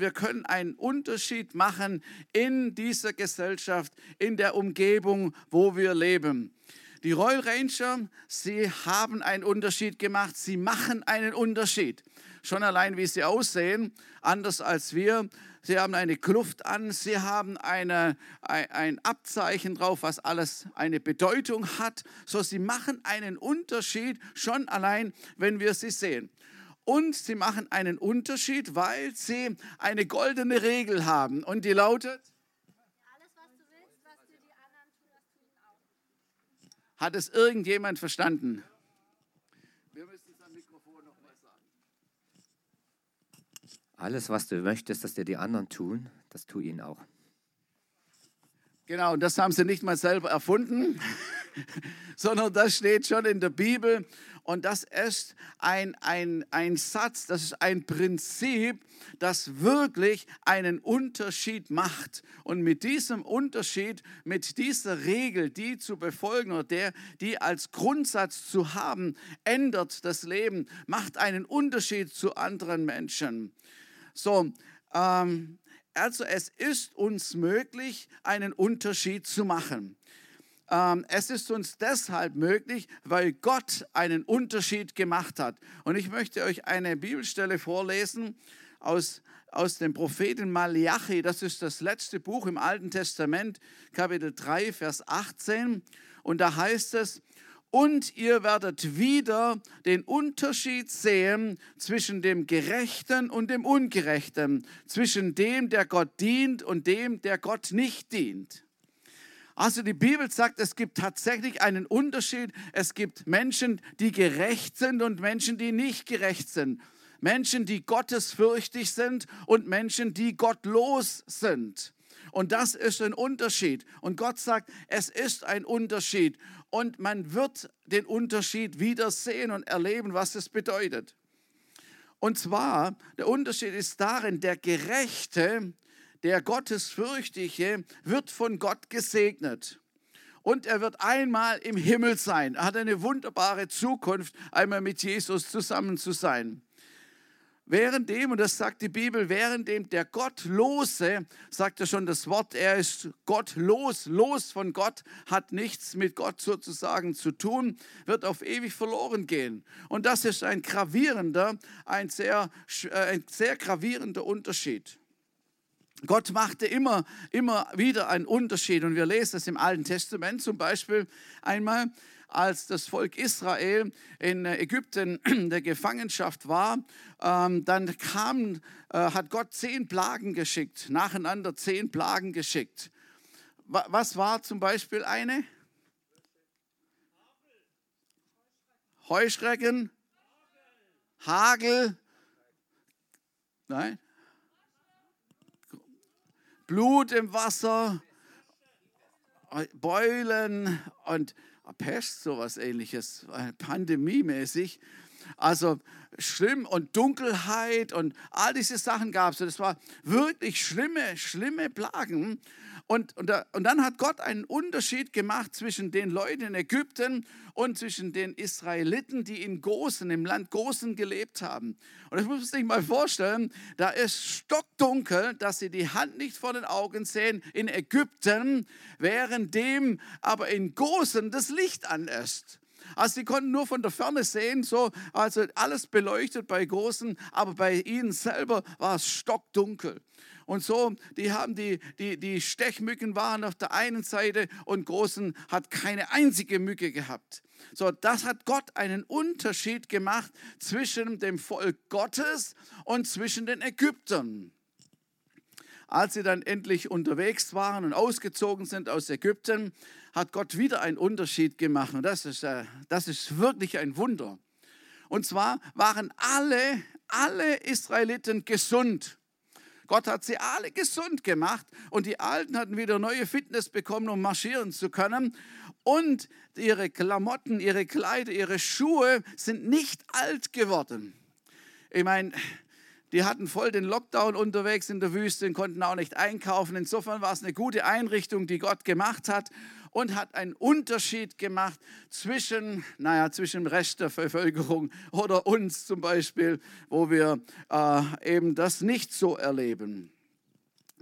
Wir können einen Unterschied machen in dieser Gesellschaft, in der Umgebung, wo wir leben. Die Royal Ranger, sie haben einen Unterschied gemacht, sie machen einen Unterschied. Schon allein, wie sie aussehen, anders als wir. Sie haben eine Kluft an, sie haben eine, ein Abzeichen drauf, was alles eine Bedeutung hat. So, sie machen einen Unterschied schon allein, wenn wir sie sehen. Und sie machen einen Unterschied, weil sie eine goldene Regel haben. Und die lautet, Hat es irgendjemand verstanden? Wir müssen es am Mikrofon nochmal sagen. Alles, was du möchtest, dass dir die anderen tun, das tu ihnen auch. Genau, und das haben sie nicht mal selber erfunden, sondern das steht schon in der Bibel. Und das ist ein, ein, ein Satz, das ist ein Prinzip, das wirklich einen Unterschied macht. Und mit diesem Unterschied, mit dieser Regel, die zu befolgen oder der, die als Grundsatz zu haben, ändert das Leben, macht einen Unterschied zu anderen Menschen. So, ähm, also es ist uns möglich, einen Unterschied zu machen. Ähm, es ist uns deshalb möglich, weil Gott einen Unterschied gemacht hat. Und ich möchte euch eine Bibelstelle vorlesen aus, aus dem Propheten Malachi. Das ist das letzte Buch im Alten Testament, Kapitel 3, Vers 18. Und da heißt es, und ihr werdet wieder den Unterschied sehen zwischen dem Gerechten und dem Ungerechten, zwischen dem, der Gott dient und dem, der Gott nicht dient. Also die Bibel sagt, es gibt tatsächlich einen Unterschied. Es gibt Menschen, die gerecht sind und Menschen, die nicht gerecht sind. Menschen, die gottesfürchtig sind und Menschen, die gottlos sind. Und das ist ein Unterschied. Und Gott sagt, es ist ein Unterschied. Und man wird den Unterschied wieder sehen und erleben, was es bedeutet. Und zwar, der Unterschied ist darin, der Gerechte der Gottesfürchtige wird von Gott gesegnet. Und er wird einmal im Himmel sein. Er hat eine wunderbare Zukunft, einmal mit Jesus zusammen zu sein. Währenddem, und das sagt die Bibel, währenddem der Gottlose, sagt er schon das Wort, er ist gottlos, los von Gott, hat nichts mit Gott sozusagen zu tun, wird auf ewig verloren gehen. Und das ist ein gravierender, ein sehr, äh, ein sehr gravierender Unterschied. Gott machte immer, immer wieder einen Unterschied und wir lesen das im Alten Testament zum Beispiel einmal, als das Volk Israel in Ägypten der Gefangenschaft war, ähm, dann kam, äh, hat Gott zehn Plagen geschickt, nacheinander zehn Plagen geschickt. Was war zum Beispiel eine? Heuschrecken, Hagel, nein, Blut im Wasser, Beulen und Pest, sowas ähnliches, pandemiemäßig. Also schlimm und Dunkelheit und all diese Sachen gab es. Das war wirklich schlimme, schlimme Plagen. Und, und, da, und dann hat Gott einen Unterschied gemacht zwischen den Leuten in Ägypten und zwischen den Israeliten, die in Gosen, im Land Gosen gelebt haben. Und das muss man sich mal vorstellen, da ist stockdunkel, dass sie die Hand nicht vor den Augen sehen in Ägypten, währenddem aber in Gosen das Licht an ist. Also sie konnten nur von der Ferne sehen, so, also alles beleuchtet bei Großen, aber bei ihnen selber war es stockdunkel. Und so, die haben die, die, die Stechmücken waren auf der einen Seite und Großen hat keine einzige Mücke gehabt. So, das hat Gott einen Unterschied gemacht zwischen dem Volk Gottes und zwischen den Ägyptern. Als sie dann endlich unterwegs waren und ausgezogen sind aus Ägypten, hat Gott wieder einen Unterschied gemacht. Und das ist, äh, das ist wirklich ein Wunder. Und zwar waren alle, alle Israeliten gesund. Gott hat sie alle gesund gemacht und die Alten hatten wieder neue Fitness bekommen, um marschieren zu können. Und ihre Klamotten, ihre Kleider, ihre Schuhe sind nicht alt geworden. Ich meine, Die hatten voll den Lockdown unterwegs in der Wüste und konnten auch nicht einkaufen. Insofern war es eine gute Einrichtung, die Gott gemacht hat und hat einen Unterschied gemacht zwischen, naja, zwischen dem Rest der Bevölkerung oder uns zum Beispiel, wo wir äh, eben das nicht so erleben.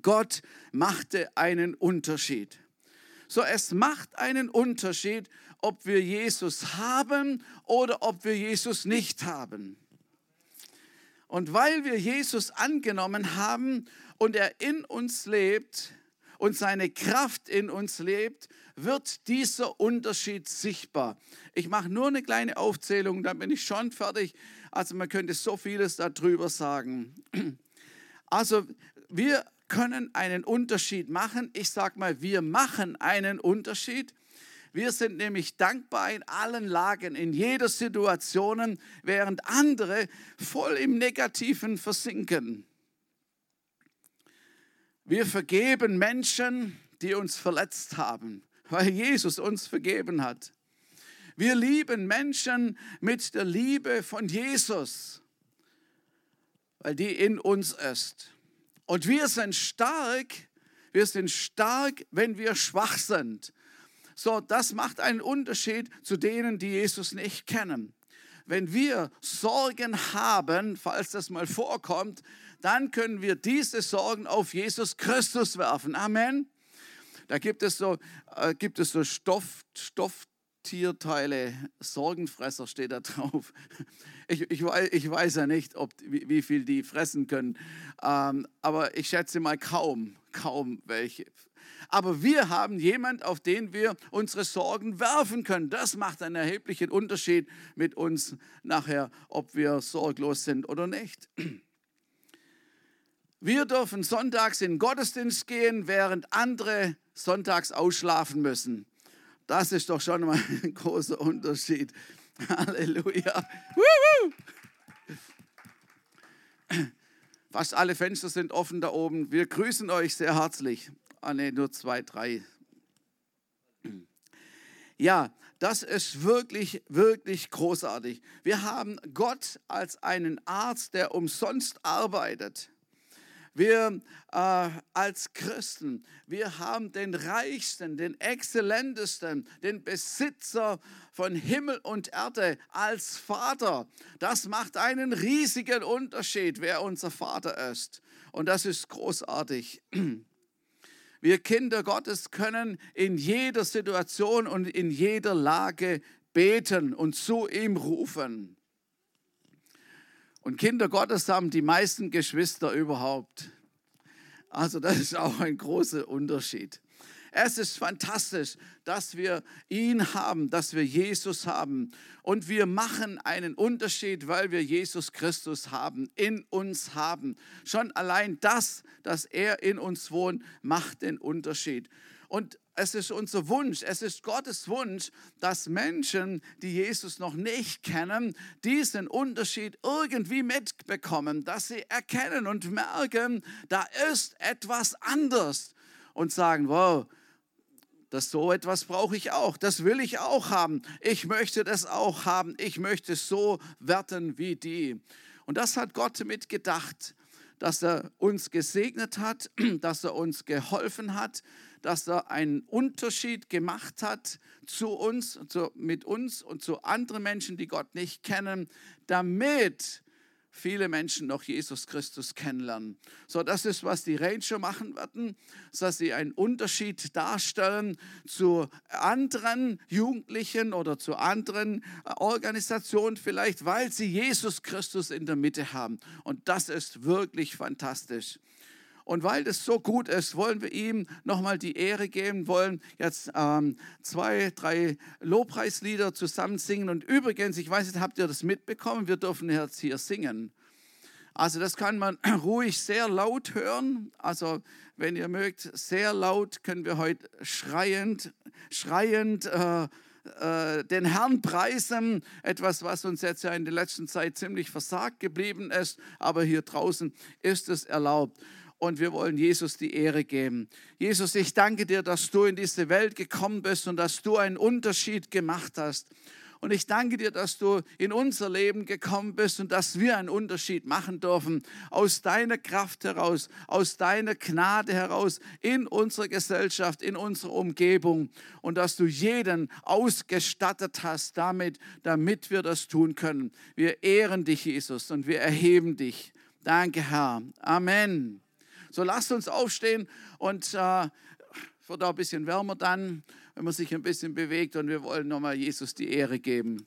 Gott machte einen Unterschied. So, es macht einen Unterschied, ob wir Jesus haben oder ob wir Jesus nicht haben. Und weil wir Jesus angenommen haben und er in uns lebt und seine Kraft in uns lebt, wird dieser Unterschied sichtbar. Ich mache nur eine kleine Aufzählung, dann bin ich schon fertig. Also man könnte so vieles darüber sagen. Also wir können einen Unterschied machen. Ich sage mal, wir machen einen Unterschied. Wir sind nämlich dankbar in allen Lagen, in jeder Situation, während andere voll im Negativen versinken. Wir vergeben Menschen, die uns verletzt haben, weil Jesus uns vergeben hat. Wir lieben Menschen mit der Liebe von Jesus, weil die in uns ist. Und wir sind stark, wir sind stark, wenn wir schwach sind. So, das macht einen Unterschied zu denen, die Jesus nicht kennen. Wenn wir Sorgen haben, falls das mal vorkommt, dann können wir diese Sorgen auf Jesus Christus werfen. Amen. Da gibt es so, äh, gibt es so Stoff, Stofftierteile, Sorgenfresser steht da drauf. Ich, ich, weiß, ich weiß ja nicht, ob, wie, wie viel die fressen können, ähm, aber ich schätze mal kaum, kaum welche aber wir haben jemand, auf den wir unsere Sorgen werfen können. Das macht einen erheblichen Unterschied mit uns nachher, ob wir sorglos sind oder nicht. Wir dürfen sonntags in den Gottesdienst gehen, während andere sonntags ausschlafen müssen. Das ist doch schon mal ein großer Unterschied. Halleluja. Fast alle Fenster sind offen da oben. Wir grüßen euch sehr herzlich. Ah ne, nur zwei, drei. Ja, das ist wirklich, wirklich großartig. Wir haben Gott als einen Arzt, der umsonst arbeitet. Wir äh, als Christen, wir haben den reichsten, den exzellentesten, den Besitzer von Himmel und Erde als Vater. Das macht einen riesigen Unterschied, wer unser Vater ist. Und das ist großartig. Wir Kinder Gottes können in jeder Situation und in jeder Lage beten und zu ihm rufen. Und Kinder Gottes haben die meisten Geschwister überhaupt. Also das ist auch ein großer Unterschied. Es ist fantastisch, dass wir ihn haben, dass wir Jesus haben. Und wir machen einen Unterschied, weil wir Jesus Christus haben, in uns haben. Schon allein das, dass er in uns wohnt, macht den Unterschied. Und es ist unser Wunsch, es ist Gottes Wunsch, dass Menschen, die Jesus noch nicht kennen, diesen Unterschied irgendwie mitbekommen, dass sie erkennen und merken, da ist etwas anders und sagen, wow, das so etwas brauche ich auch, das will ich auch haben. Ich möchte das auch haben. Ich möchte so werden wie die. Und das hat Gott mitgedacht, dass er uns gesegnet hat, dass er uns geholfen hat, dass er einen Unterschied gemacht hat zu uns, zu, mit uns und zu anderen Menschen, die Gott nicht kennen, damit viele Menschen noch Jesus Christus kennenlernen. So, das ist, was die Ranger machen werden, dass sie einen Unterschied darstellen zu anderen Jugendlichen oder zu anderen äh, Organisationen vielleicht, weil sie Jesus Christus in der Mitte haben. Und das ist wirklich fantastisch. Und weil das so gut ist, wollen wir ihm nochmal die Ehre geben, wollen jetzt ähm, zwei, drei Lobpreislieder zusammen singen. Und übrigens, ich weiß nicht, habt ihr das mitbekommen? Wir dürfen jetzt hier singen. Also das kann man ruhig sehr laut hören. Also wenn ihr mögt, sehr laut können wir heute schreiend, schreiend äh, äh, den Herrn preisen. Etwas, was uns jetzt ja in der letzten Zeit ziemlich versagt geblieben ist. Aber hier draußen ist es erlaubt und wir wollen Jesus die Ehre geben. Jesus, ich danke dir, dass du in diese Welt gekommen bist und dass du einen Unterschied gemacht hast. Und ich danke dir, dass du in unser Leben gekommen bist und dass wir einen Unterschied machen dürfen. Aus deiner Kraft heraus, aus deiner Gnade heraus, in unserer Gesellschaft, in unserer Umgebung. Und dass du jeden ausgestattet hast damit, damit wir das tun können. Wir ehren dich, Jesus, und wir erheben dich. Danke, Herr. Amen. So lasst uns aufstehen und äh, wird auch ein bisschen wärmer dann, wenn man sich ein bisschen bewegt und wir wollen nochmal Jesus die Ehre geben.